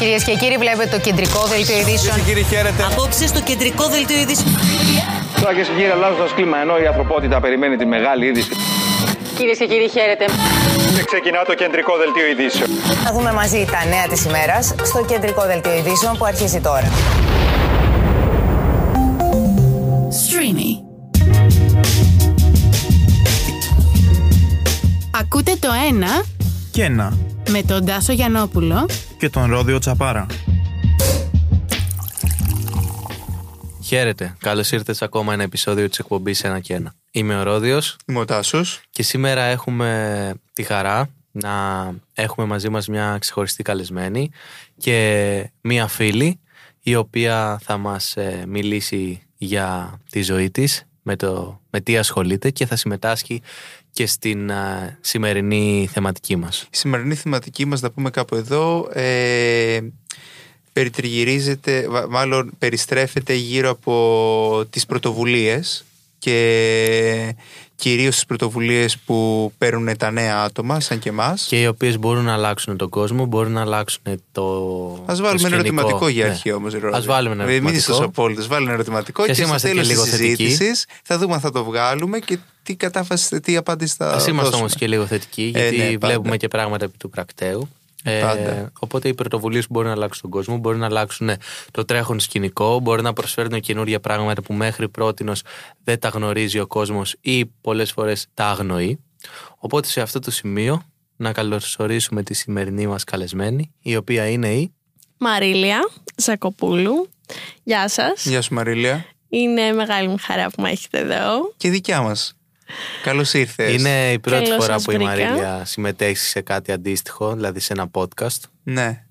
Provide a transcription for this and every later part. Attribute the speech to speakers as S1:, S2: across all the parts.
S1: Κυρίες και κύριοι, βλέπετε το κεντρικό δελτίο ειδήσεων.
S2: Κυρίες και κύριοι, χαίρετε.
S3: Απόψε στο κεντρικό δελτίο ειδήσεων.
S2: Τώρα και κύριοι, αλλάζοντας κλίμα, ενώ η ανθρωπότητα περιμένει τη μεγάλη είδηση.
S1: Κυρίες και κύριοι, χαίρετε.
S2: Και ξεκινά το κεντρικό δελτίο ειδήσεων.
S1: Θα δούμε μαζί τα νέα της ημέρας στο κεντρικό δελτίο ειδήσεων που αρχίζει τώρα.
S4: Streamy. Ακούτε το ένα
S5: και ένα
S4: με τον Τάσο Γιαννόπουλο
S5: και τον Ρόδιο Τσαπάρα.
S6: Χαίρετε. Καλώς ήρθατε σε ακόμα ένα επεισόδιο της εκπομπής Ένα και Ένα. Είμαι ο Ρόδιος
S5: Είμαι ο Τάσος.
S6: και σήμερα έχουμε τη χαρά να έχουμε μαζί μας μια ξεχωριστή καλεσμένη και μια φίλη η οποία θα μας ε, μιλήσει για τη ζωή της, με, το, με τι ασχολείται και θα συμμετάσχει και στην ε, σημερινή θεματική μας.
S7: Η σημερινή θεματική μας, να πούμε κάπου εδώ, ε, περιτριγυρίζεται, βα- μάλλον περιστρέφεται γύρω από τις πρωτοβουλίες και κυρίως τις πρωτοβουλίες που παίρνουν τα νέα άτομα, σαν και εμάς.
S6: Και οι οποίες μπορούν να αλλάξουν τον κόσμο, μπορούν να αλλάξουν το.
S7: Ας
S6: το
S7: βάλουμε ένα
S6: σκηνικό.
S7: ερωτηματικό για
S6: Ναι.
S7: αρχή όμως, Ρόδη.
S6: Ας βάλουμε ένα
S7: Ε, Μην είσαι
S6: ερωτηματικό.
S7: τόσο απόλυτος, βάλε ένα ερωτηματικό
S6: Και
S7: και,
S6: ας
S7: στο
S6: είμαστε και
S7: τέλος της
S6: λίγο θετικοί.
S7: συζήτησης θα δούμε αν θα το βγάλουμε και τι κατάφαση, τι απάντηση θα
S6: Α είμαστε
S7: δώσουμε.
S6: όμως και λίγο θετικοί,
S7: Ε,
S6: γιατί
S7: ναι, πάντα.
S6: βλέπουμε και πράγματα επί του πρακτέου. Ε,
S7: Πάντα.
S6: οπότε οι πρωτοβουλίες που μπορούν να αλλάξουν τον κόσμο, μπορεί να αλλάξουν το τρέχον σκηνικό, μπορεί να προσφέρουν καινούργια πράγματα που μέχρι πρώτη δεν τα γνωρίζει ο κόσμος ή πολλές φορές τα αγνοεί. Οπότε σε αυτό το σημείο να καλωσορίσουμε τη σημερινή μας καλεσμένη, η οποία είναι η...
S8: Μαρίλια Ζακοπούλου. Γεια σας.
S7: Γεια σου Μαρίλια.
S8: Είναι μεγάλη μου χαρά που με έχετε εδώ.
S7: Και δικιά μας. Καλώς ήρθες.
S6: Είναι η πρώτη
S8: Καλώς
S6: φορά
S8: σας
S6: που η
S8: βρήκα.
S6: Μαρίλια συμμετέχει σε κάτι αντίστοιχο, δηλαδή σε ένα podcast.
S7: Ναι.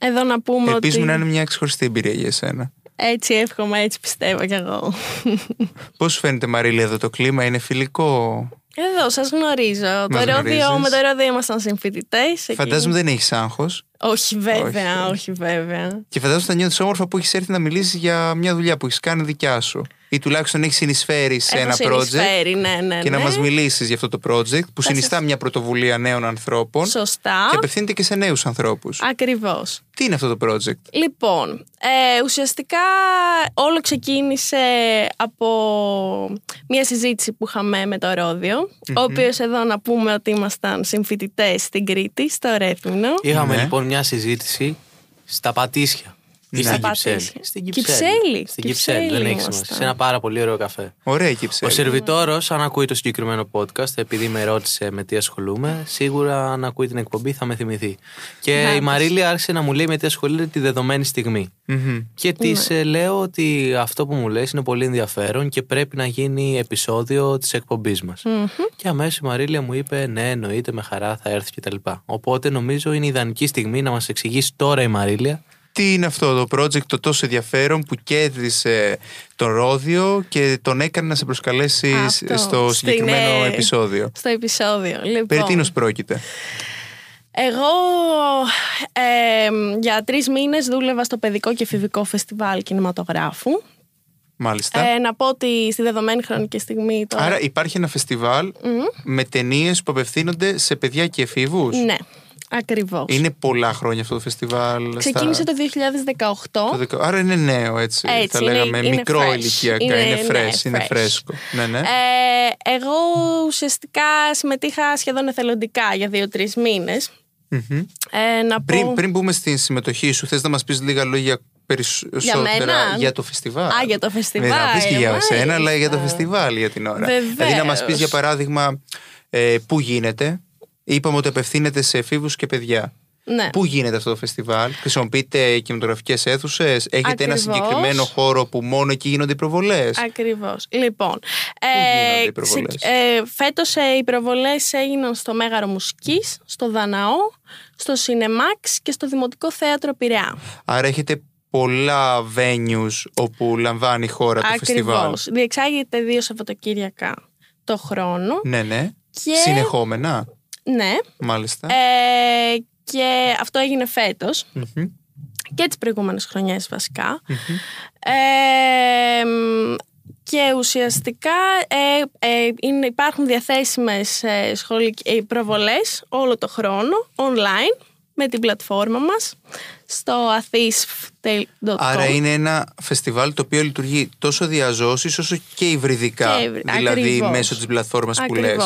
S8: Εδώ να πούμε
S7: Ελπίζουμε
S8: ότι
S7: να είναι μια ξεχωριστή εμπειρία για εσένα.
S8: έτσι εύχομαι, έτσι πιστεύω κι εγώ.
S7: Πώς σου φαίνεται, Μαρίλη, εδώ το κλίμα; Είναι φιλικό;
S8: Εδώ σας γνωρίζω. Το
S7: Μας
S8: ρόδιο,
S7: γνωρίζεις.
S8: με το ρόδιο ήμασταν συμφοιτητές. εκεί.
S7: Φαντάζομαι δεν έχεις άγχος.
S8: Όχι βέβαια,
S7: Όχι.
S8: όχι, βέβαια.
S7: Και φαντάζομαι θα νιώθεις όμορφα που έχεις έρθει να μιλήσεις για μια δουλειά που έχεις κάνει δικιά σου. Ή τουλάχιστον έχει συνεισφέρει σε
S8: Έχω
S7: ένα project.
S8: συνεισφέρει, ναι, ναι,
S7: Και να
S8: ναι.
S7: μας μιλήσεις για αυτό το project που συνιστά μια πρωτοβουλία νέων ανθρώπων.
S8: Σωστά.
S7: Και απευθύνεται και σε νέους ανθρώπους.
S8: Ακριβώς.
S7: Τι είναι αυτό το project;
S8: Λοιπόν, ε, ουσιαστικά όλο ξεκίνησε από μια συζήτηση που είχαμε με το ροδιο ο οποίος εδώ να πούμε ότι ήμασταν συμφοιτητές στην Κρήτη, στο Ρέθμινο.
S6: Είχαμε
S7: Ναι.
S6: λοιπόν μια συζήτηση στα Πατήσια. Ή
S7: Στα
S6: στην
S8: Πατήσια.
S6: Κυψέλη. Στην
S8: Κυψέλη.
S6: Στην Κυψέλη, δεν
S8: Κυψέλη
S6: έχει
S8: ήμασταν.
S6: σημασία. Σε ένα πάρα πολύ ωραίο καφέ.
S7: Ωραία εκεί ψέλη.
S6: Ο σερβιτόρος, αν ακούει το συγκεκριμένο podcast, επειδή με ρώτησε με τι ασχολούμαι, σίγουρα αν ακούει την εκπομπή θα με θυμηθεί. Και
S8: Να
S6: η
S8: πες.
S6: Μαρίλη άρχισε να μου λέει με τι ασχολείται τη δεδομένη στιγμή.
S7: Μμμ.
S6: Και τη
S8: Ναι.
S6: λέω ότι αυτό που μου λέει είναι πολύ ενδιαφέρον και πρέπει να γίνει επεισόδιο της εκπομπής μας. Και αμέσως η Μαρίλια μου είπε: Ναι, εννοείται, με χαρά θα έρθει κτλ. Οπότε νομίζω είναι ιδανική στιγμή να μας εξηγήσει τώρα η Μαρίλια
S7: Τι είναι αυτό το project το τόσο ενδιαφέρον που κέρδισε τον Ρόδιο και τον έκανε να σε προσκαλέσει
S8: Αυτό.
S7: στο
S8: Στην,
S7: συγκεκριμένο
S8: ε,
S7: επεισόδιο.
S8: Στο επεισόδιο. Λοιπόν,
S7: Περί τίνος πρόκειται;
S8: Εγώ ε, για τρεις μήνες δούλευα στο παιδικό και εφηβικό φεστιβάλ κινηματογράφου.
S7: Μάλιστα.
S8: Ε, να πω ότι στη δεδομένη χρονική στιγμή τώρα...
S7: Άρα υπάρχει ένα φεστιβάλ με ταινίες που απευθύνονται σε παιδιά και εφήβους;
S8: Ναι, ακριβώς.
S7: Είναι πολλά χρόνια αυτό το φεστιβάλ.
S8: Ξεκίνησε
S7: στα...
S8: το 2018.
S7: το δεκα- Άρα είναι νέο έτσι.
S8: Έτσι,
S7: θα
S8: είναι-
S7: λέγαμε
S8: είναι
S7: μικρό
S8: fresh.
S7: ηλικιακά.
S8: Είναι-
S7: Είναι,
S8: ναι,
S7: fresh, είναι
S8: fresh.
S7: φρέσκο. Ναι, ναι.
S8: Ε, εγώ ουσιαστικά συμμετείχα σχεδόν εθελοντικά για δύο-τρεις μήνες.
S7: Μμμ.
S8: Ε, να πω...
S7: πριν, πριν μπούμε στην συμμετοχή σου, θες να μας πεις λίγα λόγια περισσότερα
S8: μένα;
S7: για το φεστιβάλ;
S8: Α, για το φεστιβάλ,
S7: Δεν θα πεις και για
S8: μάλιστα.
S7: εσένα, αλλά για το φεστιβάλ για την ώρα.
S8: Βεβαίως.
S7: Δηλαδή να μας πεις για παράδειγμα ε, πού γίνεται. Είπαμε ότι απευθύνεται σε εφήβους και παιδιά.
S8: Ναι.
S7: Πού γίνεται αυτό το φεστιβάλ, χρησιμοποιείτε κινηματογραφικές αίθουσες, έχετε ένα
S8: Ακριβώς.
S7: συγκεκριμένο χώρο που μόνο εκεί γίνονται οι προβολές;
S8: Ακριβώς. Λοιπόν,
S7: γίνονται οι προβολές;
S8: ε, φέτος ε, οι προβολές έγιναν στο Μέγαρο Μουσικής, στο Δαναό, στο Σινεμάξ και στο Δημοτικό Θέατρο Πειραιά.
S7: Άρα έχετε πολλά venues όπου λαμβάνει η χώρα το φεστιβάλ.
S8: Ακριβώς. Διεξάγεται δύο Σαββατοκύριακα το χρόνο.
S7: Ναι, ναι.
S8: Και-
S7: Συνεχόμενα,
S8: Ναι.
S7: μάλιστα.
S8: Ε, και αυτό έγινε φέτος.
S7: Μμμ.
S8: και τις προηγούμενες χρονιές βασικά. Ε, μ, και ουσιαστικά ε, ε, είναι, υπάρχουν διαθέσιμες ε, σχολικ- ε, προβολές όλο το χρόνο, online, με την πλατφόρμα μας στο athis.com
S7: Άρα είναι ένα φεστιβάλ το οποίο λειτουργεί τόσο διαζώσεις όσο και υβριδικά.
S8: Και υβρι-
S7: δηλαδή
S8: ακριβώς.
S7: μέσω της πλατφόρμας που λες.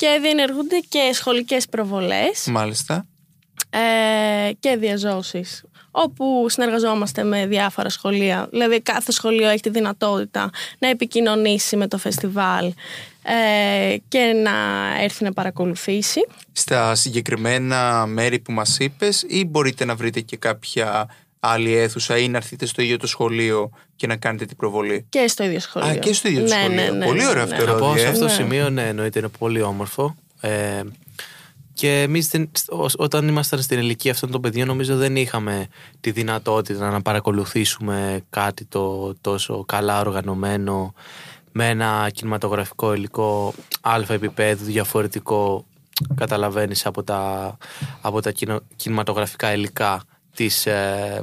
S8: Ακριβώς. Και διενεργούνται και σχολικές προβολές
S7: Μάλιστα.
S8: ε, και διαζώσεις όπου συνεργαζόμαστε με διάφορα σχολεία. Δηλαδή κάθε σχολείο έχει τη δυνατότητα να επικοινωνήσει με το φεστιβάλ ε, και να έρθει να παρακολουθήσει.
S7: Στα συγκεκριμένα μέρη που μας είπες ή μπορείτε να βρείτε και κάποια άλλη αίθουσα ή να έρθετε στο ίδιο το σχολείο και να κάνετε την προβολή;
S8: Και στο ίδιο σχολείο.
S7: Α, και στο ίδιο το
S8: Ναι,
S7: σχολείο.
S8: ναι, ναι,
S7: Πολύ
S8: ναι,
S7: ωραίο
S8: ναι.
S7: αυτό,
S6: Να πω
S7: Ρόδι,
S6: σε
S7: ε.
S6: αυτό το
S8: Ναι.
S6: σημείο, ναι, εννοείται είναι πολύ όμορφο. Ε, και εμείς όταν ήμασταν στην ηλικία αυτών των παιδιών, νομίζω δεν είχαμε τη δυνατότητα να παρακολουθήσουμε κάτι το τόσο καλά οργανωμένο με ένα κινηματογραφικό υλικό αλφα επίπεδου διαφορετικό καταλαβαίνεις από τα, από τα κινο- κινηματογραφικά υλικά της, ε,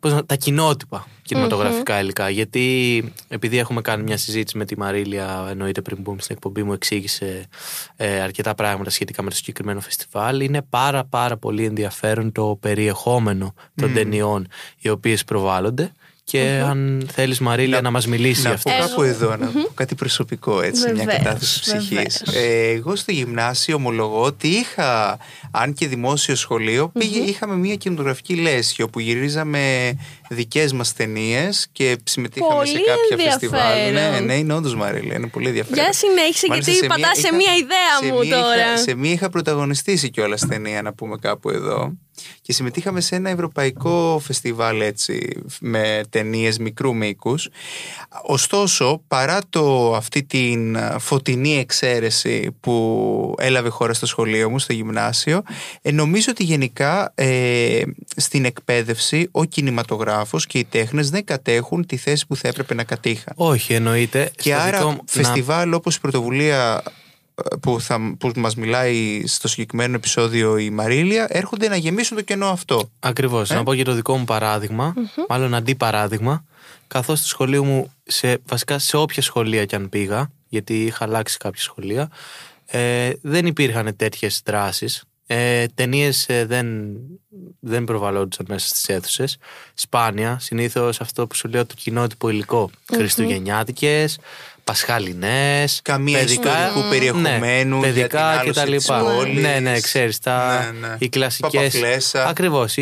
S6: πώς να- τα κοινότυπα κινηματογραφικά υλικά. Γιατί επειδή έχουμε κάνει μια συζήτηση με τη Μαρίλια εννοείται πριν μπούμε στην εκπομπή μου εξήγησε ε, αρκετά πράγματα σχετικά με το συγκεκριμένο φεστιβάλ. Είναι πάρα πάρα πολύ ενδιαφέρον το περιεχόμενο των ταινιών οι οποίες προβάλλονται και αν θέλεις Μαρίλια να, μας μιλήσει
S7: Να
S6: για αυτό
S7: πω
S8: Εγώ-
S7: κάπου εδώ, να πω κάτι προσωπικό έτσι, μια
S8: Βεβαίως,
S7: κατάθεση ψυχής.
S8: βεβαίως.
S7: Ε, εγώ στο γυμνάσιο ομολογώ ότι είχα, αν και δημόσιο σχολείο, πήγε, είχαμε μια κινηματογραφική λέσχη όπου γυρίζαμε δικές μας ταινίες και συμμετείχαμε σε
S8: Πολύ
S7: κάποια φεστιβάλ. Ναι,
S8: ενδιαφέρον.
S7: ναι, είναι όντως Μαρίλα, είναι πολύ ενδιαφέρον.
S8: Για συνέχισε,
S7: Μάλιστα,
S8: γιατί
S7: σε μία
S8: πατάς σε
S7: είχα-
S8: μία ιδέα
S7: σε
S8: μου
S7: μία είχα-
S8: τώρα.
S7: σε μία είχα πρωταγωνιστήσει κιόλας ταινία, να πούμε κάπου εδώ. Και συμμετείχαμε σε ένα ευρωπαϊκό φεστιβάλ έτσι, με ταινίες μικρού μήκους. Ωστόσο, παρά το, αυτή την α, φωτεινή εξαίρεση που έλαβε χώρα στο σχολείο μου, στο γυμνάσιο, ε, νομίζω ότι γενικά ε, στην εκπαίδευση ο κινηματογράφος και οι τέχνες δεν κατέχουν τη θέση που θα έπρεπε να κατήχαν.
S6: όχι εννοείται
S7: Και
S6: Στο
S7: άρα
S6: δικό μου- να-
S7: φεστιβάλ όπως η πρωτοβουλία ε, που, θα, που μας μιλάει στο συγκεκριμένο επεισόδιο η Μαρίλια έρχονται να γεμίσουν το κενό αυτό.
S6: Ακριβώς.
S7: Ε;
S6: Να πω και το δικό μου παράδειγμα, μάλλον αντίπαράδειγμα. Καθώς στο σχολείο μου, σε, βασικά σε όποια σχολεία κι αν πήγα, γιατί είχα αλλάξει κάποια σχολεία, ε, δεν υπήρχαν τέτοιες δράσεις. Ε, Ταινίες δεν, δεν προβαλλόντουσαν μέσα στις αίθουσες. Σπάνια. Συνήθως αυτό που σου λέω το κοινότυπο υλικό. Χριστουγεννιάτικες, Πασχαλινές.
S7: Καμία ιστορικού περιεχομένου
S6: ναι,
S7: για την
S6: παιδικά
S7: άλωση
S6: κτλ.
S7: της πόλης.
S6: Ναι, ναι, ξέρεις.
S7: Ναι, ναι.
S6: Οι κλασικέ.
S7: Παπαφλέσσα.
S6: Ακριβώς. Οι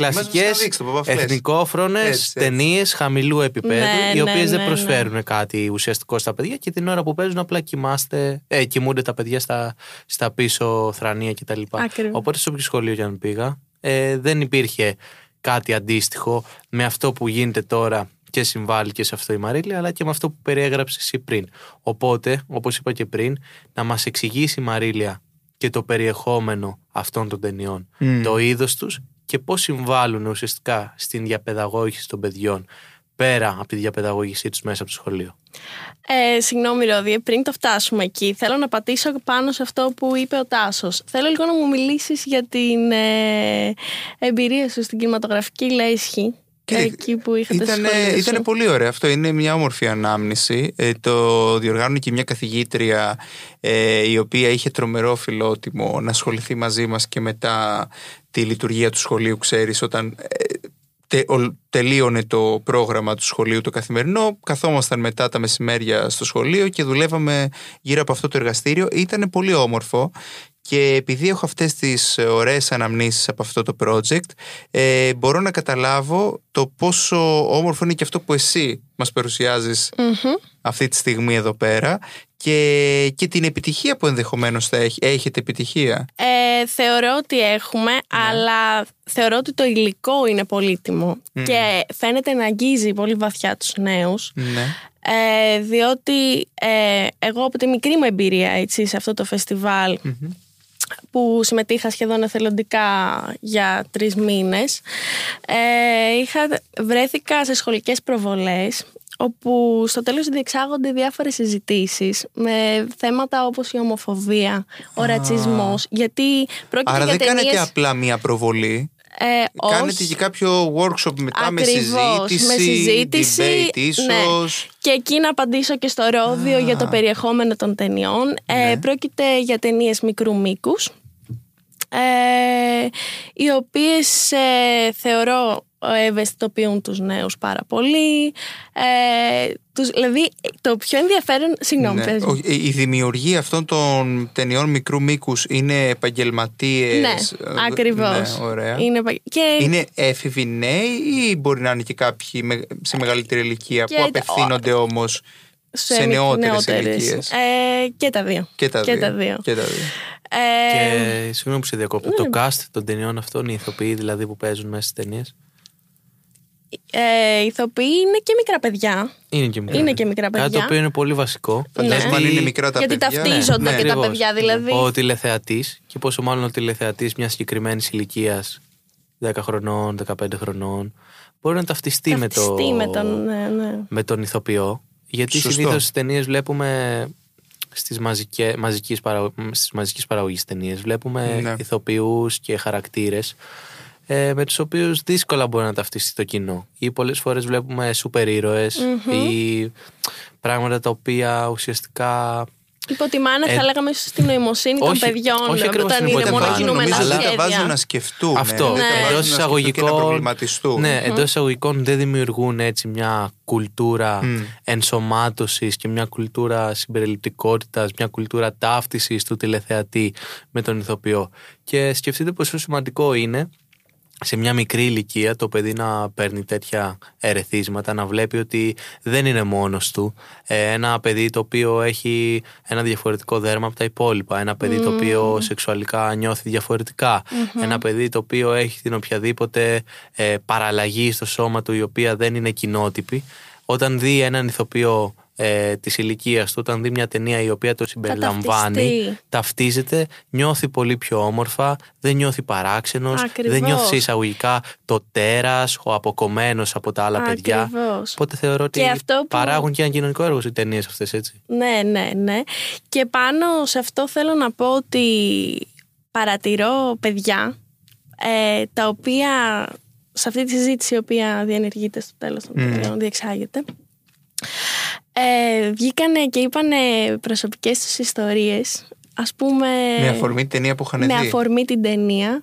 S7: Μας
S6: κλασικές
S7: να δείξει το Παπαφλέσσα.
S6: εθνικόφρονες
S7: Έτσι, έτσι.
S6: ταινίες χαμηλού επίπεδου,
S8: Ναι,
S6: οι οποίες
S8: ναι,
S6: δεν
S8: ναι,
S6: προσφέρουν κάτι ουσιαστικό στα παιδιά και την ώρα που παίζουν απλά κοιμάστε, ε, κοιμούνται τα παιδιά στα, στα πίσω θρανία κτλ.
S8: Ακριβώς.
S6: Οπότε σε όποιο σχολείο κι αν πήγα, ε, δεν υπήρχε κάτι αντίστοιχο με αυτό που γίνεται τώρα και συμβάλλει και σε αυτό η Μαρίλη, αλλά και με αυτό που περιέγραψες εσύ πριν. Οπότε, όπως είπα και πριν, να μας εξηγήσει η Μαρίλια και το περιεχόμενο αυτών των ταινιών, το είδος τους και πώς συμβάλλουν ουσιαστικά στην διαπαιδαγώγηση των παιδιών πέρα από τη διαπαιδαγώγησή τους μέσα από το σχολείο.
S8: Ε, συγγνώμη, Ρόδι, πριν το φτάσουμε εκεί, θέλω να πατήσω πάνω σε αυτό που είπε ο Τάσος. Θέλω λίγο να μου μιλήσεις για την ε, εμπειρία σου στην κινηματογραφική λέσχη.
S7: Κοίτα,
S8: εκεί που είχατε
S7: ήτανε,
S8: σχολείο σου.
S7: ήτανε πολύ ωραίο αυτό. Είναι μια όμορφη ανάμνηση. Ε, το διοργάνωνε και μια καθηγήτρια ε, η οποία είχε τρομερό φιλότιμο να ασχοληθεί μαζί μας και μετά τη λειτουργία του σχολείου, ξέρεις, όταν ε, τε, ο- τελείωνε το πρόγραμμα του σχολείου το καθημερινό, καθόμασταν μετά τα μεσημέρια στο σχολείο και δουλεύαμε γύρω από αυτό το εργαστήριο. Ήταν πολύ όμορφο και επειδή έχω αυτές τις ε, ωραίες αναμνήσεις από αυτό το project ε, μπορώ να καταλάβω το πόσο όμορφο είναι και αυτό που εσύ μας παρουσιάζεις αυτή τη στιγμή εδώ πέρα και, και την επιτυχία που ενδεχομένως θα έχει. Έχετε επιτυχία.
S8: Ε, θεωρώ ότι έχουμε,
S7: Ναι.
S8: αλλά θεωρώ ότι το υλικό είναι πολύτιμο και φαίνεται να αγγίζει πολύ βαθιά τους νέους.
S7: Ναι.
S8: Ε, διότι ε, εγώ από τη μικρή μου εμπειρία έτσι, σε αυτό το φεστιβάλ που συμμετείχα σχεδόν εθελοντικά για τρεις μήνες ε, είχα, βρέθηκα σε σχολικές προβολές όπου στο τέλος διεξάγονται διάφορες συζητήσεις με θέματα όπως η ομοφοβία, ο ρατσισμός γιατί πρόκειται
S7: Άρα
S8: για
S7: δεν κάνετε
S8: ταινίες,
S7: απλά μία προβολή.
S8: ε,
S7: Κάνετε
S8: όχι.
S7: και κάποιο workshop μετά
S8: Ακριβώς,
S7: με συζήτηση,
S8: με συζήτηση,
S7: debate
S8: ναι.
S7: ίσως.
S8: Και εκεί να απαντήσω και στο ρόδιο για το περιεχόμενο των ταινιών.
S7: Ναι.
S8: Ε, πρόκειται για ταινίες μικρού μήκους. ε, οι οποίες ε, θεωρώ ε, ευαισθητοποιούν τους νέους πάρα πολύ. Ε, τους, δηλαδή το πιο ενδιαφέρον... Συγγνώμη,
S7: Ναι.
S8: πες μου.
S7: Ο- Η η δημιουργία αυτών των ταινιών μικρού μήκους είναι επαγγελματίες.
S8: Ναι, ακριβώς.
S7: Ναι, ωραία.
S8: Είναι, επα- και
S7: Είναι έφηβοι νέοι ή μπορεί να είναι και κάποιοι με- σε μεγαλύτερη ηλικία
S8: Και
S7: που
S8: τα-
S7: απευθύνονται όμως σε
S8: μικ-
S7: νεότερες
S8: νεότερες.
S7: ηλικίες;
S8: Ε, και τα δύο.
S7: Και τα δύο.
S8: τα δύο.
S7: Και τα δύο.
S8: Ε,
S6: Και συγγνώμη που σε διακόπτω. Το cast των ταινιών αυτών, οι ηθοποιοί δηλαδή που παίζουν μέσα στις ταινίες.
S8: Ε, ηθοποιοί είναι και μικρά παιδιά.
S6: Είναι και μικρά.
S8: Είναι και μικρά
S6: Κάτι
S8: παιδιά.
S6: το οποίο είναι πολύ βασικό.
S7: Φαντάζομαι αν είναι μικρά τα
S8: Γιατί
S7: παιδιά.
S8: ταυτίζονται
S7: ναι,
S8: και
S7: ναι.
S8: τα
S6: Ακριβώς.
S8: παιδιά δηλαδή.
S6: Ο τηλεθεατής και πόσο μάλλον ο τηλεθεατής μιας συγκεκριμένης ηλικίας 10 χρονών, 15 χρονών μπορεί να ταυτιστεί, με, το,
S8: Ταυτιστεί με τον, ναι, ναι.
S6: με τον ηθοποιό. Γιατί
S7: Σωστό.
S6: συνήθως στις ταινίες βλέπουμε στις, μαζικές, μαζικής παρα, στις μαζικής παραγωγής ταινίες βλέπουμε
S7: Ναι.
S6: ηθοποιούς και χαρακτήρες ε, με τους οποίους δύσκολα μπορεί να ταυτιστεί το κοινό ή πολλές φορές βλέπουμε σούπερ ήρωες ή πράγματα τα οποία ουσιαστικά
S8: Υποτιμάνε,
S6: Ε,
S8: θα λέγαμε, ίσως την νοημοσύνη των
S6: όχι-
S8: παιδιών.
S6: όχι ακριβώς
S8: όταν
S6: την
S8: είναι μόνο
S6: υποτιμάνε.
S8: κινούμενα
S7: Νομίζω ότι τα
S8: σχέδια.
S7: βάζουν να σκεφτούν.
S6: Αυτό.
S7: ναι, τα βάζουν
S6: Εντός
S7: να σκεφτούν και να
S6: εισαγωγικών.
S7: προβληματιστούν.
S6: Ναι, εντός εισαγωγικών δεν δημιουργούν έτσι μια κουλτούρα
S7: Μμ.
S6: ενσωμάτωσης και μια κουλτούρα συμπεριληπτικότητας, μια κουλτούρα ταύτισης του τηλεθεατή με τον ηθοποιό. Και σκεφτείτε πόσο σημαντικό είναι σε μια μικρή ηλικία το παιδί να παίρνει τέτοια ερεθίσματα, να βλέπει ότι δεν είναι μόνος του. Ε, ένα παιδί το οποίο έχει ένα διαφορετικό δέρμα από τα υπόλοιπα. Ένα παιδί το οποίο σεξουαλικά νιώθει διαφορετικά. Ένα παιδί το οποίο έχει την οποιαδήποτε ε, παραλλαγή στο σώμα του η οποία δεν είναι κοινότυπη. Όταν δει έναν ηθοποιό ε, της ηλικίας του, όταν δει μια ταινία η οποία το συμπεριλαμβάνει,
S8: ταυτιστεί.
S6: ταυτίζεται, νιώθει πολύ πιο όμορφα, δεν νιώθει παράξενος,
S8: Ακριβώς.
S6: δεν νιώθει σε εισαγωγικά το τέρας, ο αποκομμένος από τα άλλα παιδιά.
S8: Ακριβώς.
S6: Οπότε θεωρώ ότι
S8: Και αυτό που-
S6: παράγουν και ένα κοινωνικό έργο οι ταινίες αυτές έτσι.
S8: Ναι, ναι, ναι. Και πάνω σε αυτό θέλω να πω ότι παρατηρώ παιδιά ε, τα οποία σε αυτή τη συζήτηση η οποία διενεργείται στο τέλος των ταινιών, διεξάγεται ε, βγήκανε και είπανε προσωπικές τους ιστορίες ας πούμε
S7: Με αφορμή την ταινία που είχαν
S8: με
S7: δει.
S8: αφορμή την ταινία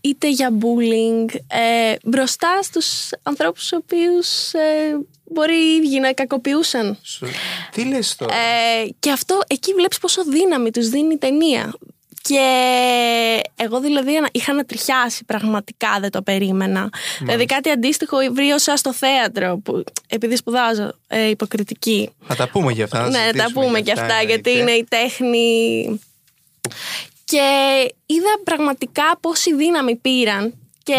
S8: είτε για bullying ε, μπροστά στους ανθρώπους τους οποίους ε, μπορεί οι ίδιοι να κακοποιούσαν
S7: Σου- Τι λες τώρα;
S8: ε, και αυτό εκεί βλέπεις πόσο δύναμη τους δίνει η ταινία. Και εγώ δηλαδή ανα- είχα ανατριχιάσει πραγματικά, δεν το περίμενα. Δηλαδή κάτι αντίστοιχο βρίωσα στο θέατρο, που, επειδή σπουδάζω ε, υποκριτική.
S7: Θα τα πούμε για αυτά. να
S8: ναι, τα
S7: συζητήσουμε
S8: πούμε
S7: για
S8: και αυτά,
S7: εννοείται.
S8: γιατί είναι η τέχνη. Και είδα πραγματικά πόση δύναμη πήραν και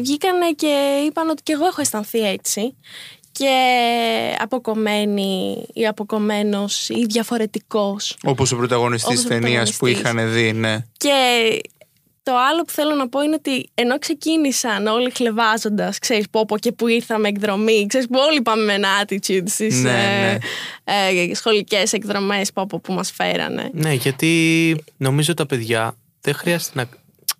S8: βγήκανε και είπαν ότι και εγώ έχω αισθανθεί έτσι και αποκομμένη ή αποκομμένος ή διαφορετικός.
S7: Όπως ο πρωταγωνιστής
S8: Όπως
S7: της
S8: ο
S7: ταινίας που
S8: πρωταγωνιστής.
S7: είχαν δει, ναι.
S8: Και το άλλο που θέλω να πω είναι ότι ενώ ξεκίνησαν όλοι χλεβάζοντας, ξέρεις πω πω και που ήρθαμε εκδρομή, ξέρεις που όλοι πάμε με ένα attitude στις
S7: Ναι, ναι.
S8: ε, ε, σχολικές εκδρομές πω πω που μας φέρανε.
S6: Ναι, γιατί νομίζω τα παιδιά δεν χρειάζεται να,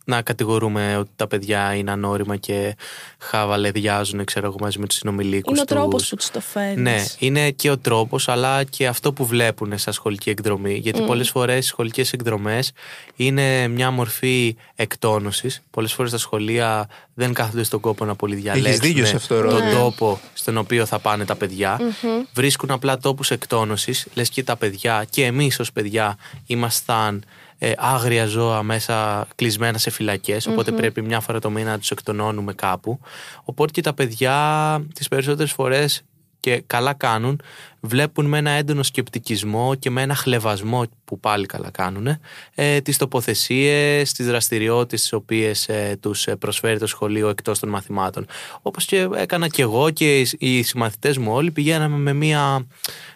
S6: να κατηγορούμε ότι τα παιδιά είναι ανώριμα και χαβαλεδιάζουν, ξέρω εγώ, μαζί με τους συνομιλίκους
S8: Είναι ο
S6: τους.
S8: τρόπος που τους το φέρνεις.
S6: Ναι, είναι και ο τρόπος, αλλά και αυτό που βλέπουν σαν σχολική εκδρομή. Γιατί
S8: Mm.
S6: πολλές φορές οι σχολικές εκδρομές είναι μια μορφή εκτόνωσης. Πολλές φορές τα σχολεία δεν κάθονται στον κόπο να πολύ διαλέξουν
S7: δίκιο σε αυτό,
S6: τον
S7: Ρόδη.
S6: τόπο στον οποίο θα πάνε τα παιδιά.
S8: Mm-hmm.
S6: Βρίσκουν απλά τόπους εκτόνωσης. Λες και τα παιδιά και εμείς ως παιδιά ήμασταν ε, άγρια ζώα μέσα κλεισμένα σε φυλακές οπότε πρέπει μια φορά το μήνα να τους εκτονώνουμε κάπου. Οπότε και τα παιδιά τις περισσότερες φορές και καλά κάνουν βλέπουν με ένα έντονο σκεπτικισμό και με ένα χλεβασμό που πάλι καλά κάνουν ε, τις τοποθεσίες, τις δραστηριότητες τις οποίες ε, τους ε, προσφέρει το σχολείο εκτός των μαθημάτων. Όπως και έκανα και εγώ και οι, οι συμμαθητές μου όλοι πηγαίναμε με μια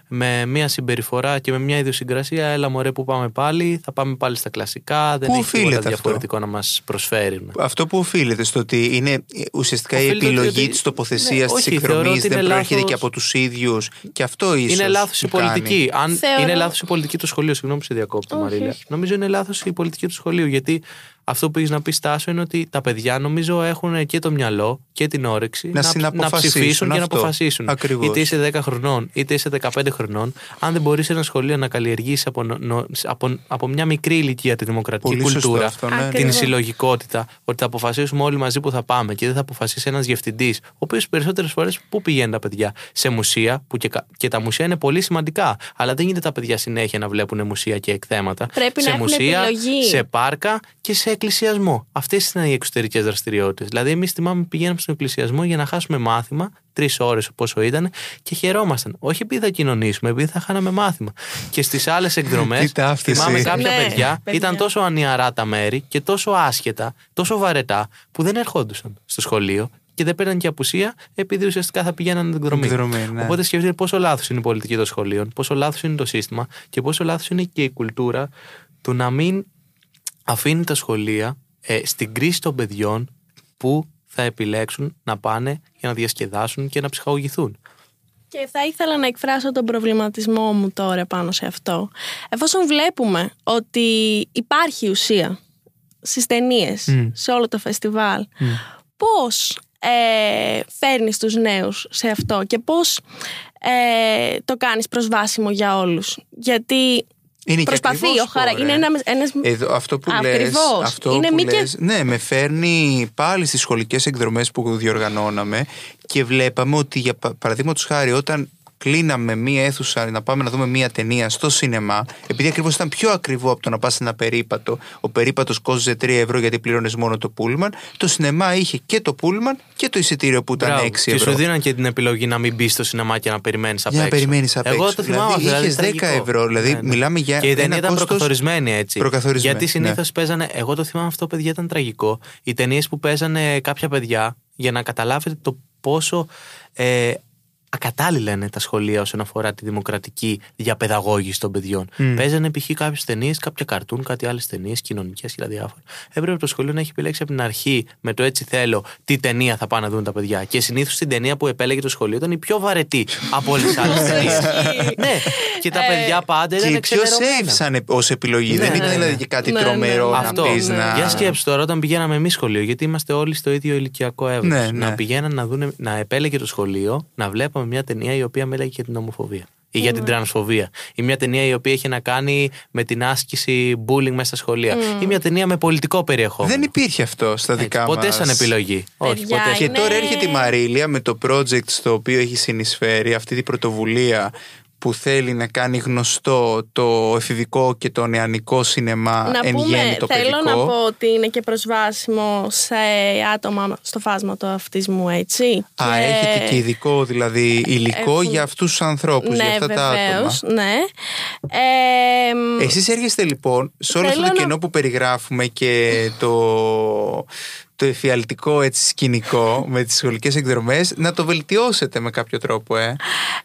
S6: με μια συμπεριφορά και με μια ιδιοσυγκρασία. Έλα, μωρέ, που πάμε πάλι. Θα πάμε πάλι στα κλασικά. Δεν
S7: Πού
S6: έχει
S7: οφείλεται
S6: τίποτα
S7: αυτό;
S6: διαφορετικό να μας προσφέρουν.
S7: Αυτό που οφείλεται στο ότι είναι ουσιαστικά η
S6: Οφείλεται
S7: επιλογή
S6: ότι-
S7: της τοποθεσίας
S6: Ναι,
S7: της
S6: όχι, θεωρώ
S7: εκδρομής
S6: ότι
S7: δεν
S6: είναι
S7: προέρχεται
S6: λάθος.
S7: και από τους ίδιους και αυτό ίσως
S6: Είναι λάθος η
S7: που κάνει.
S6: πολιτική. Αν
S8: Θεωρώ-
S6: είναι λάθος η πολιτική του σχολείου, συγγνώμη που σε διακόπτω,
S8: Όχι,
S6: Μαρίλια.
S8: όχι.
S6: Νομίζω είναι λάθος η πολιτική του σχολείου. Γιατί αυτό που έχεις να πεις Στάσο είναι ότι τα παιδιά νομίζω έχουν και το μυαλό και την όρεξη
S7: Να συναποφασίσουν
S6: ψηφίσουν και να
S7: αυτό.
S6: αποφασίσουν.
S7: Ακριβώς.
S6: Είτε είσαι 10 χρονών, είτε είσαι 15 χρονών, αν δεν μπορείς σε ένα σχολείο να καλλιεργήσει από, νο- νο- από, από μια μικρή ηλικία τη δημοκρατική
S7: Πολύ σωστό
S6: κουλτούρα,
S7: αυτό, ναι.
S6: την
S8: Ακριβώς.
S6: συλλογικότητα, ότι θα αποφασίσουμε όλοι μαζί που θα πάμε και δεν θα αποφασίσει ένας διευθυντή, ο οποίος περισσότερες φορές πού πηγαίνουν τα παιδιά, σε μουσεία, που και, κα- και τα μουσεία είναι πολύ σημαντικά. Αλλά δεν γίνεται τα παιδιά συνέχεια να βλέπουν μουσεία και εκθέματα.
S8: Πρέπει
S6: σε
S8: να έχουν
S6: μουσεία,
S8: επιλογή.
S6: σε πάρκα και σε εκκλησιασμό. Αυτές είναι οι εξωτερικές δραστηριότητες. Δηλαδή, εμείς θυμάμαι πηγαίναμε στον εκκλησιασμό για να χάσουμε μάθημα, τρεις ώρες πόσο ήταν, και χαιρόμασταν. Όχι επειδή θα κοινωνήσουμε, επειδή θα χάναμε μάθημα. Και στις άλλες εκδρομές,
S7: Τι ταύτιση.
S6: θυμάμαι κάποια
S8: Ναι,
S6: παιδιά,
S8: παιδιά.
S6: ήταν τόσο ανιαρά τα μέρη και τόσο άσχετα, τόσο βαρετά, που δεν ερχόντουσαν στο σχολείο και δεν παίρναν και απουσία επειδή ουσιαστικά θα πηγαίναν εκδρομή.
S7: Εκδρομή, ναι.
S6: Οπότε σκεφτείτε πόσο λάθος είναι η πολιτική των σχολείων, πόσο λάθος είναι το σύστημα και πόσο λάθος είναι και η κουλτούρα του να μην αφήνει τα σχολεία ε, στην κρίση των παιδιών που θα επιλέξουν να πάνε για να διασκεδάσουν και να ψυχαγωγηθούν.
S8: Και θα ήθελα να εκφράσω τον προβληματισμό μου τώρα πάνω σε αυτό. Εφόσον βλέπουμε ότι υπάρχει ουσία στις ταινίες, σε όλο το φεστιβάλ, πώς ε, φέρνεις τους νέους σε αυτό και πώς ε, το κάνεις προσβάσιμο για όλους. Γιατί
S7: Είναι και
S8: προσπαθεί
S7: ακριβώς
S8: ο χαρά...
S7: τώρα,
S8: Είναι
S7: ε.
S8: ένα, ένας...
S7: Εδώ, αυτό που λες,
S8: Ακριβώς.
S7: αυτό
S8: Είναι
S7: που
S8: μη και-
S7: λες, ναι, με φέρνει πάλι στις σχολικές εκδρομές που διοργανώναμε και βλέπαμε ότι για πα- παραδείγματος χάρη όταν κλείναμε μία αίθουσα να πάμε να δούμε μία ταινία στο σινεμά, επειδή ακριβώς ήταν πιο ακριβό από το να πας σε ένα περίπατο, ο περίπατος κόστιζε 3 ευρώ γιατί πλήρωνες μόνο το πούλμαν, το σινεμά είχε και το πούλμαν και το εισιτήριο που ήταν
S6: Μπράβο.
S7: 6
S6: Και
S7: ευρώ.
S6: σου δίναν και την επιλογή να μην μπεις στο σινεμά και να περιμένεις απ'
S7: Για να
S6: έξω.
S7: περιμένεις απ'
S6: Εγώ
S7: έξω.
S6: το θυμάμαι
S7: Δηλαδή,
S6: αυτό.
S7: είχες 10
S6: τραγικό.
S7: ευρώ, δηλαδή μιλάμε για
S6: Και η
S7: ένα
S6: ταινία ήταν
S7: κόστος
S6: προκαθορισμένη έτσι.
S7: προκαθορισμένη,
S6: Γιατί συνήθως
S7: ναι.
S6: παίζανε. Εγώ το θυμάμαι αυτό, παιδιά, ήταν τραγικό. Οι ταινίες που παίζανε κάποια παιδιά για να καταλάβετε το πόσο. Ε, Ακατάλληλα είναι τα σχολεία όσον αφορά τη δημοκρατική διαπαιδαγώγηση των παιδιών. Παίζανε π.χ. κάποιες ταινίες, κάποια καρτούν, κάτι άλλες ταινίες, κοινωνικές και τα διάφορα. Έπρεπε το σχολείο να έχει επιλέξει από την αρχή με το έτσι θέλω τι ταινία θα πάνε να δουν τα παιδιά. Και συνήθως την ταινία που επέλεγε το σχολείο ήταν η πιο βαρετή από όλες τις άλλες ταινίες. ναι, και τα παιδιά πάντα
S7: και
S6: ήταν
S7: η πιο
S6: εξεδερωμένα.
S7: safe σαν ως επιλογή.
S6: Ναι,
S7: δεν
S6: ναι,
S7: ήταν
S6: ναι.
S7: δηλαδή και κάτι
S8: Ναι, ναι,
S7: τρομερό
S8: ναι.
S7: να
S6: Αυτό.
S7: πεις να.
S6: Για σκέψου τώρα όταν πηγαίναμε εμείς σχολείο, γιατί είμαστε όλοι στο ίδιο ηλικιακό εύρο.
S7: Ναι, ναι.
S6: Να πηγαίναν να, δούνε, να επέλεγε το σχολείο να βλέπαμε μια ταινία η οποία μίλαγε για την ομοφοβία. Ή για την τρανσφοβία. Ή μια ταινία η οποία είχε να κάνει με την άσκηση bullying μέσα στα σχολεία. Ή μια ταινία με πολιτικό περιεχόμενο.
S7: Δεν υπήρχε αυτό στα
S6: Έτσι,
S7: δικά
S6: ποτέ
S7: μας.
S6: σαν επιλογή. Όχι,
S8: Παιδιά,
S6: ποτέ.
S7: Και
S8: Είναι-
S7: τώρα έρχεται η Μαρίλια με το project στο οποίο έχει συνεισφέρει αυτή την πρωτοβουλία που θέλει να κάνει γνωστό το εφηβικό και το νεανικό σινεμά
S8: να
S7: εν
S8: πούμε,
S7: γέννη το
S8: θέλω
S7: παιδικό.
S8: να πω ότι είναι και προσβάσιμο σε άτομα στο φάσμα του αυτισμού, έτσι.
S7: Α, έχετε και ειδικό δηλαδή υλικό
S8: Έχουν-
S7: για αυτούς τους ανθρώπους, για
S8: ναι,
S7: αυτά τα άτομα.
S8: βεβαίως, ναι. Ε, μ,
S7: Εσείς έρχεστε λοιπόν σε όλο αυτό
S8: Θέλω
S7: το
S8: να-
S7: κενό που περιγράφουμε και το, το εφιαλτικό έτσι σκηνικό με τις σχολικές εκδρομές να το βελτιώσετε με κάποιο τρόπο ε.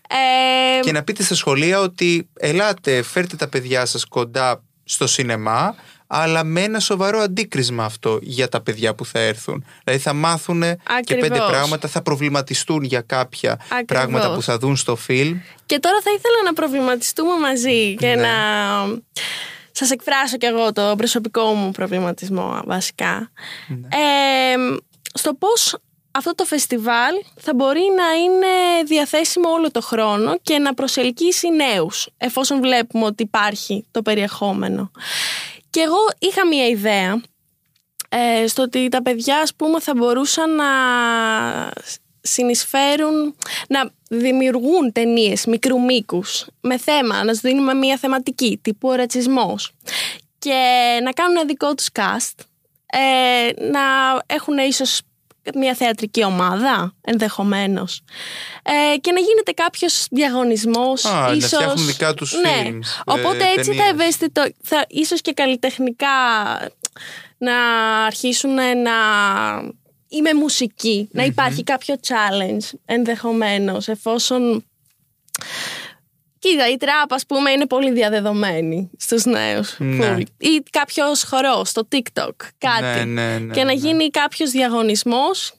S8: ε,
S7: και να πείτε στα σχολεία ότι ελάτε φέρτε τα παιδιά σας κοντά στο σινεμά αλλά με ένα σοβαρό αντίκρισμα αυτό για τα παιδιά που θα έρθουν. Δηλαδή θα μάθουν και
S8: Ακριβώς.
S7: πέντε πράγματα, θα προβληματιστούν για κάποια
S8: Ακριβώς.
S7: πράγματα που θα δουν στο φιλμ.
S8: Και τώρα θα ήθελα να προβληματιστούμε μαζί και
S7: Ναι.
S8: να σας εκφράσω κι εγώ το προσωπικό μου προβληματισμό βασικά.
S7: Ναι.
S8: Ε, στο πώς αυτό το φεστιβάλ θα μπορεί να είναι διαθέσιμο όλο το χρόνο και να προσελκύσει νέους εφόσον βλέπουμε ότι υπάρχει το περιεχόμενο. Και εγώ είχα μία ιδέα ε, στο ότι τα παιδιά ας πούμε θα μπορούσαν να συνεισφέρουν να δημιουργούν ταινίες μικρού μήκους με θέμα, να σου δίνουμε μία θεματική τύπου ο ρατσισμός και να κάνουν ένα δικό τους cast ε, να έχουν ίσως μια θεατρική ομάδα ενδεχομένως ε, και να γίνεται κάποιος διαγωνισμός
S7: Α, να
S8: ίσως...
S7: φτιάχνουν δικά τους
S8: ναι.
S7: films, ε,
S8: Οπότε έτσι θα
S7: ταινίες.
S8: ευαίσθητο θα, ίσως και καλλιτεχνικά να αρχίσουν να ή με μουσικη να υπάρχει κάποιο challenge ενδεχομένως εφόσον Κοίτα, η τραπ, ας πούμε, είναι πολύ διαδεδομένη στους νέους.
S7: Ναι.
S8: Full. Ή κάποιος χορός στο TikTok, κάτι.
S7: Ναι, ναι, ναι,
S8: και να
S7: ναι.
S8: γίνει κάποιος διαγωνισμός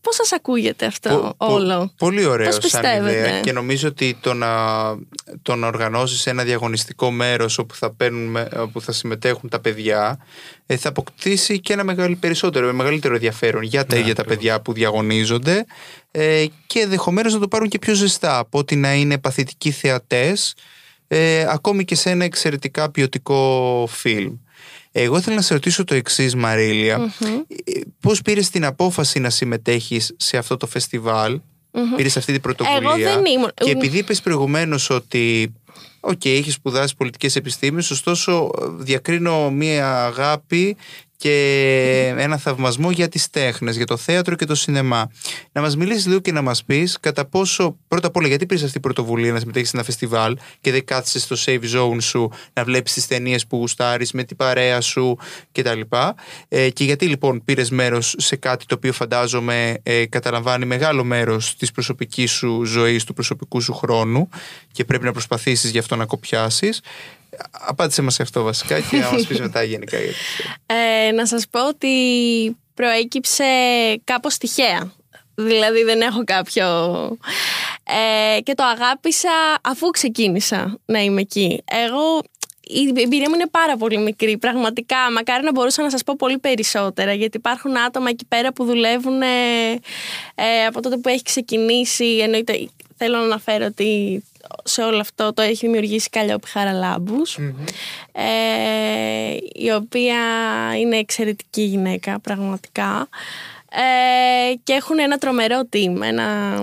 S8: Πώς σας ακούγεται αυτό
S7: Πο- πο-
S8: όλο;
S7: Πολύ ωραίο
S8: Πώς
S7: σαν
S8: πιστεύετε;
S7: ιδέα και νομίζω ότι το να, το να οργανώσεις ένα διαγωνιστικό μέρος όπου θα, παίρνουν, με- όπου θα συμμετέχουν τα παιδιά ε, θα αποκτήσει και ένα μεγάλο, περισσότερο, μεγαλύτερο ενδιαφέρον για τα ίδια τα παιδιά που διαγωνίζονται ε, και ενδεχομένως να το πάρουν και πιο ζεστά από ότι να είναι παθητικοί θεατές ε, ακόμη και σε ένα εξαιρετικά ποιοτικό φιλμ. Εγώ ήθελα να σε ρωτήσω το εξής, Μαρίλια. Ε, Πώς πήρες την απόφαση να συμμετέχεις σε αυτό το φεστιβάλ, πήρες αυτή την πρωτοβουλία;
S8: Εγώ δεν ήμουν-
S7: Και επειδή είπες προηγουμένως ότι Οκ, έχεις σπουδάσει πολιτικές επιστήμες, ωστόσο ε, διακρίνω μία αγάπη και ένα θαυμασμό για τις τέχνες, για το θέατρο και το σινεμά. Να μας μιλήσεις λίγο και να μας πεις κατά πόσο, πρώτα απ' όλα γιατί πήρες αυτή την πρωτοβουλία να συμμετέχεις σε ένα φεστιβάλ και δεν κάθεσαι στο safe zone σου να βλέπεις τις ταινίες που γουστάρεις με την παρέα σου κτλ. Ε, και γιατί λοιπόν πήρες μέρος σε κάτι το οποίο φαντάζομαι ε, καταλαμβάνει μεγάλο μέρος της προσωπικής σου ζωής, του προσωπικού σου χρόνου και πρέπει να προσπαθήσεις γι' αυτό να κοπιάσεις. Απάντησε μας σε αυτό βασικά και να μας πεις μετά γενικά γιατί.
S8: Ε, να σας πω ότι προέκυψε κάπως τυχαία. Δηλαδή δεν έχω κάποιο... Ε, και το αγάπησα αφού ξεκίνησα να είμαι εκεί. Εγώ η εμπειρία μου είναι πάρα πολύ μικρή. Πραγματικά, μακάρι να μπορούσα να σας πω πολύ περισσότερα, γιατί υπάρχουν άτομα εκεί πέρα που δουλεύουν ε, ε, από τότε που έχει ξεκινήσει. Εννοείται, θέλω να αναφέρω ότι σε όλο αυτό το έχει δημιουργήσει η Καλλιόπη Χαραλάμπους, ε, η οποία είναι εξαιρετική γυναίκα, πραγματικά. Ε, και έχουν ένα τρομερό team. Ένα,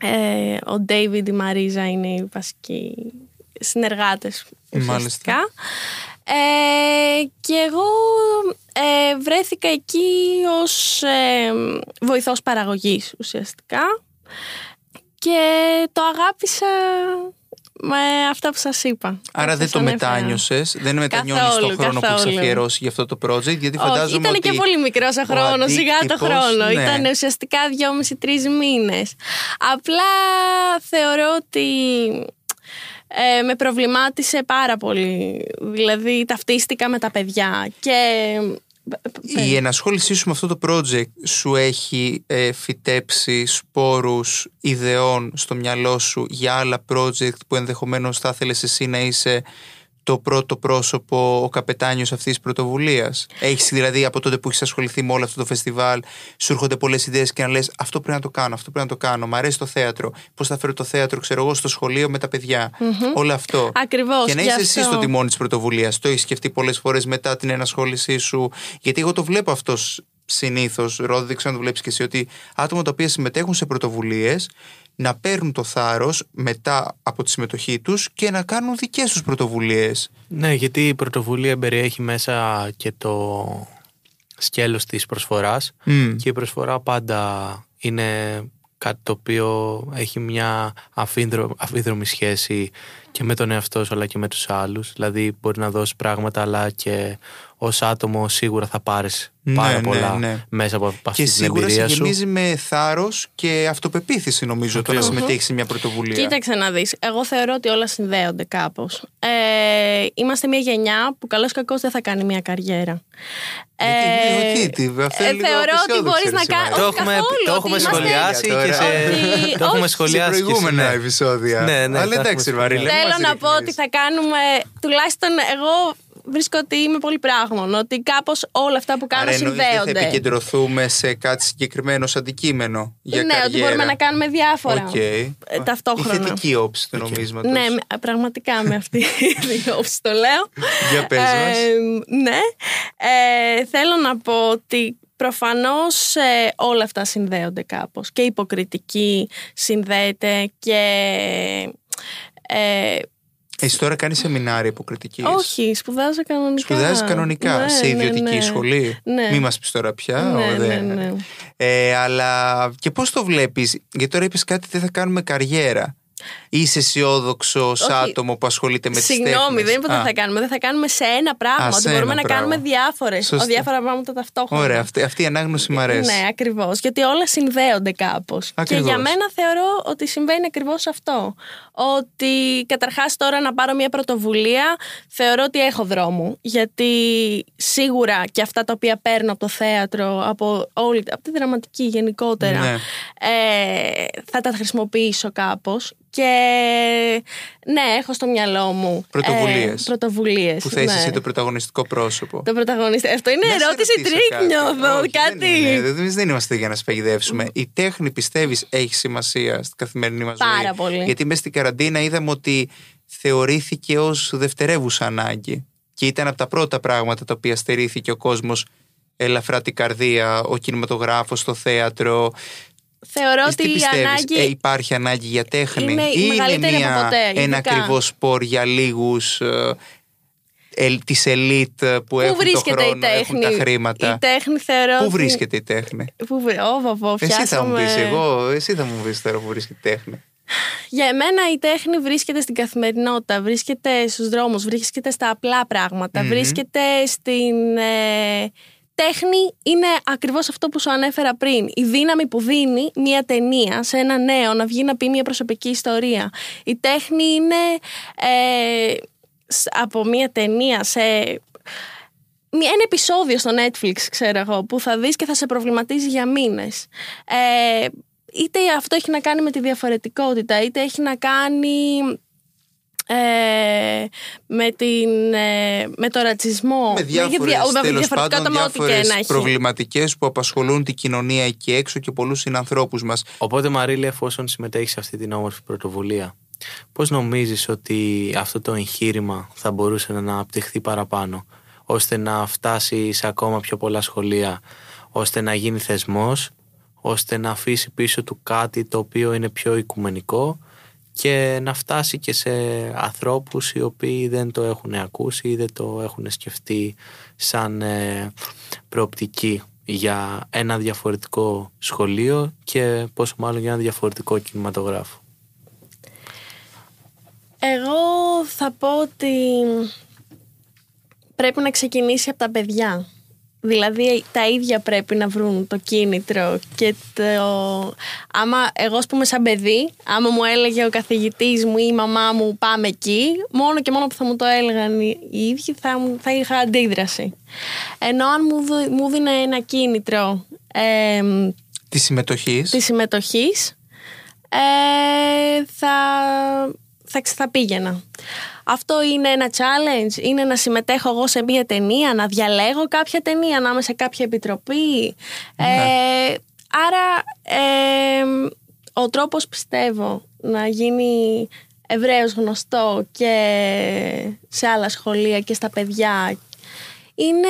S8: ε, ο David, η Μαρίζα είναι οι βασικοί συνεργάτες
S7: Μάλιστα.
S8: ουσιαστικά. Ε, και εγώ ε, βρέθηκα εκεί ως ε, βοηθός παραγωγής ουσιαστικά και το αγάπησα με αυτά που σας είπα.
S7: Άρα
S8: που
S7: δεν
S8: σας
S7: το
S8: ανέφερα.
S7: μετάνιωσες, δεν μετανιώνεις τον
S8: Καθόλου,
S7: χρόνο που έχεις
S8: καθόλου.
S7: αφιερώσει για αυτό το project, γιατί
S8: Όχι,
S7: φαντάζομαι
S8: ήταν
S7: ότι
S8: και πολύ μικρός ο χρόνος, σιγά το
S7: αντίκτυπος,
S8: χρόνο.
S7: ναι.
S8: Ήταν ουσιαστικά δυόμιση-τρεις μήνες. Απλά θεωρώ ότι ε, με προβλημάτισε πάρα πολύ. Δηλαδή, ταυτίστηκα με τα παιδιά και.
S7: Η ενασχόλησή σου με αυτό το project σου έχει ε, φυτέψει σπόρους ιδεών στο μυαλό σου για άλλα project που ενδεχομένως θα ήθελες εσύ να είσαι το πρώτο πρόσωπο, ο καπετάνιος αυτής της πρωτοβουλίας; Έχεις δηλαδή από τότε που έχεις ασχοληθεί με όλο αυτό το φεστιβάλ, σου έρχονται πολλές ιδέες και να λες αυτό πρέπει να το κάνω, αυτό πρέπει να το κάνω, μ' αρέσει το θέατρο, πώς θα φέρω το θέατρο, ξέρω εγώ, στο σχολείο με τα παιδιά. Όλο αυτό.
S8: Ακριβώς,
S7: Και να
S8: γι'
S7: είσαι εσύ
S8: αυτό.
S7: στο τιμόνι της πρωτοβουλίας. Το έχεις σκεφτεί πολλές φορές μετά την ενασχόλησή σου; Γιατί εγώ το βλέπω αυτό συνήθως, Ρόδο, δεν ξέρω αν το βλέπεις και εσύ, ότι άτομα τα οποία συμμετέχουν σε πρωτοβουλίες να παίρνουν το θάρρος μετά από τη συμμετοχή τους και να κάνουν δικές τους πρωτοβουλίες.
S6: Ναι, γιατί η πρωτοβουλία περιέχει μέσα και το σκέλος της προσφοράς και η προσφορά πάντα είναι κάτι το οποίο έχει μια αφίδρο- αφίδρομη σχέση και με τον εαυτό σου αλλά και με τους άλλους. Δηλαδή μπορεί να δώσεις πράγματα αλλά και ως άτομο σίγουρα θα πάρεις
S7: Ναι,
S6: πάρα
S7: ναι,
S6: πολλά
S7: ναι.
S6: μέσα από αυτή
S7: Και
S6: την
S7: σίγουρα σε
S6: εμπειρία σου.
S7: γεμίζει με θάρρος και αυτοπεποίθηση, νομίζω, το να συμμετέχεις σε μια πρωτοβουλία.
S8: Κοίταξε να δεις, εγώ θεωρώ ότι όλα συνδέονται κάπως. Ε, είμαστε μια γενιά που καλώς κακώς δεν θα κάνει μια καριέρα.
S7: Γιατί, όχι, τι, αυτό είναι λίγο
S8: Ε, θεωρώ ότι
S7: απεσιόδοξο,
S8: μπορείς να
S7: ρε,
S8: κάνεις...
S7: Σιμαρά.
S6: Το
S8: όχι
S6: έχουμε,
S8: καθόλου,
S6: το
S8: ότι
S6: έχουμε
S8: είμαστε-
S6: σχολιάσει
S7: Τώρα.
S6: και σε...
S8: Ότι-
S6: το έχουμε
S8: όχι,
S6: σχολιάσει
S7: σε
S6: και
S7: προηγούμενα
S6: ναι.
S7: επεισόδια.
S6: Ναι, ναι,
S7: Αλλά
S6: τα
S7: εντάξει,
S6: έχουμε
S7: Μαρίλα. μην
S8: Θέλω
S7: μας
S8: να πω
S7: ρίχνεις.
S8: ότι θα κάνουμε, τουλάχιστον εγώ βρίσκω ότι είμαι πολυπράγμων, ότι κάπως όλα αυτά που κάνω
S7: Άρα εννοείς δεν θα
S8: συνδέονται.
S7: επικεντρωθούμε σε κάτι συγκεκριμένο σαν αντικείμενο για
S8: ναι, ότι
S7: καριέρα.
S8: μπορούμε να κάνουμε διάφορα
S7: Οκ.
S8: ε, ταυτόχρονα.
S7: Η θετική όψη του νομίσματος;
S8: Ναι, με- πραγματικά με αυτή την όψη το λέω.
S7: Για πες μας.
S8: ναι. Ε, θέλω να πω ότι προφανώς ε, όλα αυτά συνδέονται κάπως. Και η υποκριτική συνδέεται και... Ε,
S7: Εσύ τώρα κάνεις σεμινάρια υποκριτικής.
S8: όχι, σπουδάζω κανονικά.
S7: Σπουδάζεις κανονικά
S8: Ναι,
S7: σε
S8: ναι,
S7: ιδιωτική
S8: ναι.
S7: σχολή.
S8: Ναι.
S7: Μη μας πεις τώρα πια.
S8: Ναι,
S7: ο,
S8: ναι,
S7: δεν-
S8: ναι.
S7: Ε, αλλά και πώς το βλέπεις. Γιατί τώρα είπες κάτι δεν θα κάνουμε καριέρα. Είσαι αισιόδοξο άτομο που ασχολείται με τις τέχνε.
S8: Συγγνώμη, δεν είπα ότι δεν θα κάνουμε. Δεν θα κάνουμε σε ένα πράγμα.
S7: Α,
S8: ότι
S7: σε
S8: μπορούμε
S7: ένα
S8: να
S7: πράγμα.
S8: κάνουμε διάφορε διάφορα πράγματα ταυτόχρονα.
S7: Ωραία, αυτή, αυτή η ανάγνωση μου αρέσει.
S8: Ναι, ακριβώς. Γιατί όλα συνδέονται κάπως. Και
S7: Ακριβώς.
S8: για μένα θεωρώ ότι συμβαίνει ακριβώς αυτό. Ότι καταρχάς τώρα να πάρω μια πρωτοβουλία, θεωρώ ότι έχω δρόμο. Γιατί σίγουρα και αυτά τα οποία παίρνω από το θέατρο, από, όλη, από τη δραματική γενικότερα,
S7: Ναι.
S8: ε, θα τα χρησιμοποιήσω κάπως. Και ναι, έχω στο μυαλό μου
S7: Πρωτοβουλίες.
S8: Ε, πρωτοβουλίες,
S7: Που θα είσαι
S8: ναι.
S7: εσύ το πρωταγωνιστικό πρόσωπο.
S8: Το πρωταγωνιστή. Αυτό είναι
S7: Να σε
S8: ερώτηση
S7: ρωτήσω
S8: τρίκ, νιώθω.
S7: Όχι,
S8: Κάτι.
S7: Δεν είναι. Εμείς δεν είμαστε για να σπαγιδεύσουμε. Η τέχνη, πιστεύεις, έχει σημασία στην καθημερινή μας ζωή;
S8: Πάρα πολύ.
S7: Γιατί μέσα στην καραντίνα είδαμε ότι θεωρήθηκε ως δευτερεύουσα ανάγκη. Και ήταν από τα πρώτα πράγματα τα οποία στερήθηκε ο κόσμος ελαφρά την καρδία, ο κινηματογράφος, το θέατρο.
S8: Θεωρώ
S7: Εσύ τι
S8: ότι η
S7: πιστεύεις,
S8: ανάγκη.
S7: ε, υπάρχει ανάγκη για τέχνη
S8: Είναι η
S7: ή είναι
S8: μεγαλύτερη από
S7: μια,
S8: ποτέ,
S7: ένα
S8: ειδικά.
S7: ακριβό σπορ για λίγους ε, ελ, της ελίτ που
S8: Πού
S7: έχουν το
S8: βρίσκεται η
S7: χρόνο, έχουν
S8: τέχνη;
S7: τα χρήματα.
S8: Η τέχνη θεωρώ.
S7: Πού
S8: ότι-
S7: βρίσκεται η τέχνη;
S8: Πού βρει... Ω, βαβό,
S7: Εσύ θα μου
S8: πιάσαμε.
S7: πεις εγώ, εσύ θα μου πεις τώρα που βρίσκεται η τέχνη.
S8: Για εμένα η τέχνη βρίσκεται στην καθημερινότητα, βρίσκεται στους δρόμους, βρίσκεται στα απλά πράγματα, βρίσκεται στην... ε, Τέχνη είναι ακριβώς αυτό που σου ανέφερα πριν. Η δύναμη που δίνει μια ταινία σε ένα νέο να βγει να πει μια προσωπική ιστορία. Η τέχνη είναι ε, σ- από μια ταινία σε μια- ένα επεισόδιο στο Netflix, ξέρω εγώ, που θα δεις και θα σε προβληματίζει για μήνες. Ε, είτε αυτό έχει να κάνει με τη διαφορετικότητα, είτε έχει να κάνει ε, με, την, ε, με το ρατσισμό.
S7: με διάφορες,
S8: δια- με
S7: τέλος
S8: διαφορετικότητα
S7: πάντων,
S8: με ό,τι και
S7: διάφορες
S8: να έχει.
S7: προβληματικές που απασχολούν την κοινωνία εκεί έξω και πολλούς συνανθρώπους μας.
S6: Οπότε Μαρίλη, εφόσον συμμετέχεις σε αυτή την όμορφη πρωτοβουλία, πώς νομίζεις ότι αυτό το εγχείρημα θα μπορούσε να αναπτυχθεί παραπάνω, ώστε να φτάσεις σε ακόμα πιο πολλά σχολεία, ώστε να γίνει θεσμός, ώστε να αφήσεις πίσω του κάτι το οποίο είναι πιο οικουμενικό και να φτάσει και σε ανθρώπους οι οποίοι δεν το έχουν ακούσει ή δεν το έχουν σκεφτεί σαν ε, προοπτική για ένα διαφορετικό σχολείο και πόσο μάλλον για ένα διαφορετικό κινηματογράφο.
S8: Εγώ θα πω ότι πρέπει να ξεκινήσει από τα παιδιά. Δηλαδή τα ίδια πρέπει να βρουν το κίνητρο και το... Άμα εγώ ας πούμε σαν παιδί, άμα μου έλεγε ο καθηγητής μου ή η μαμά μου πάμε εκεί, μόνο και μόνο που θα μου το έλεγαν οι οι ίδιοι θα, μου- θα είχα αντίδραση. Ενώ αν μου, δω- μου δίνει ένα κίνητρο εμ,
S7: Της συμμετοχής.
S8: της συμμετοχής ε, θα, θα, ξ- θα πήγαινα. Αυτό είναι ένα challenge, είναι να συμμετέχω εγώ σε μία ταινία, να διαλέγω κάποια ταινία, να είμαι σε κάποια επιτροπή; Ε, άρα ε, ο τρόπος πιστεύω να γίνει ευρέως γνωστό και σε άλλα σχολεία και στα παιδιά είναι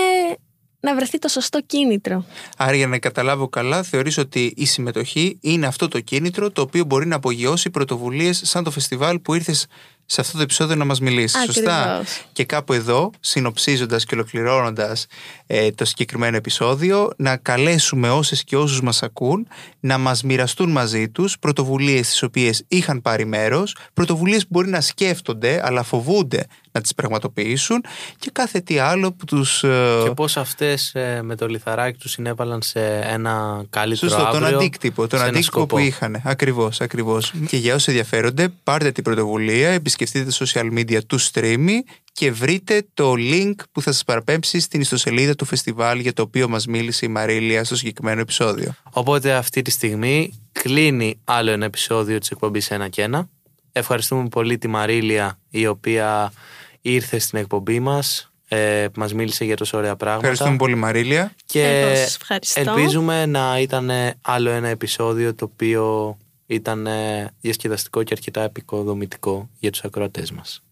S8: να βρεθεί το σωστό κίνητρο.
S7: Άρα για να καταλάβω καλά, θεωρείς ότι η συμμετοχή είναι αυτό το κίνητρο το οποίο μπορεί να απογειώσει πρωτοβουλίες σαν το φεστιβάλ που ήρθες σε αυτό το επεισόδιο να μας μιλήσεις. Σωστά;
S8: Ακριβώς.
S7: Και κάπου εδώ, συνοψίζοντας και ολοκληρώνοντας ε, το συγκεκριμένο επεισόδιο, να καλέσουμε όσες και όσους μας ακούν να μας μοιραστούν μαζί τους πρωτοβουλίες τις οποίες είχαν πάρει μέρος, πρωτοβουλίες που μπορεί να σκέφτονται αλλά φοβούνται να τις πραγματοποιήσουν και κάθε τι άλλο που τους... ε,
S6: Και πώς αυτές ε, με το λιθαράκι τους συνέβαλαν σε ένα καλύτερο
S7: Σωστό, τον
S6: αύριο,
S7: αντίκτυπο, τον
S6: σε ένα
S7: αντίκτυπο
S6: σκοπό.
S7: που είχαν. Ακριβώς, ακριβώς. και για όσοι ενδιαφέρονται, πάρτε την πρωτοβουλία, επισκεφτείτε τα social media του Streamy και βρείτε το link που θα σας παραπέμψει στην ιστοσελίδα του φεστιβάλ για το οποίο μας μίλησε η Μαρίλια στο συγκεκριμένο επεισόδιο.
S6: Οπότε αυτή τη στιγμή κλείνει άλλο ένα επεισόδιο της εκπομπής ένα και ένα. Ευχαριστούμε πολύ τη Μαρίλια η οποία ήρθε στην εκπομπή μας, ε, που μας μίλησε για τόσο ωραία πράγματα.
S7: Ευχαριστούμε πολύ Μαρίλια.
S6: Και
S8: Εγώ σας ευχαριστώ.
S6: ελπίζουμε να ήταν άλλο ένα επεισόδιο το οποίο ήταν ε, διασκεδαστικό και αρκετά επικοδομητικό για τους ακροατές μας.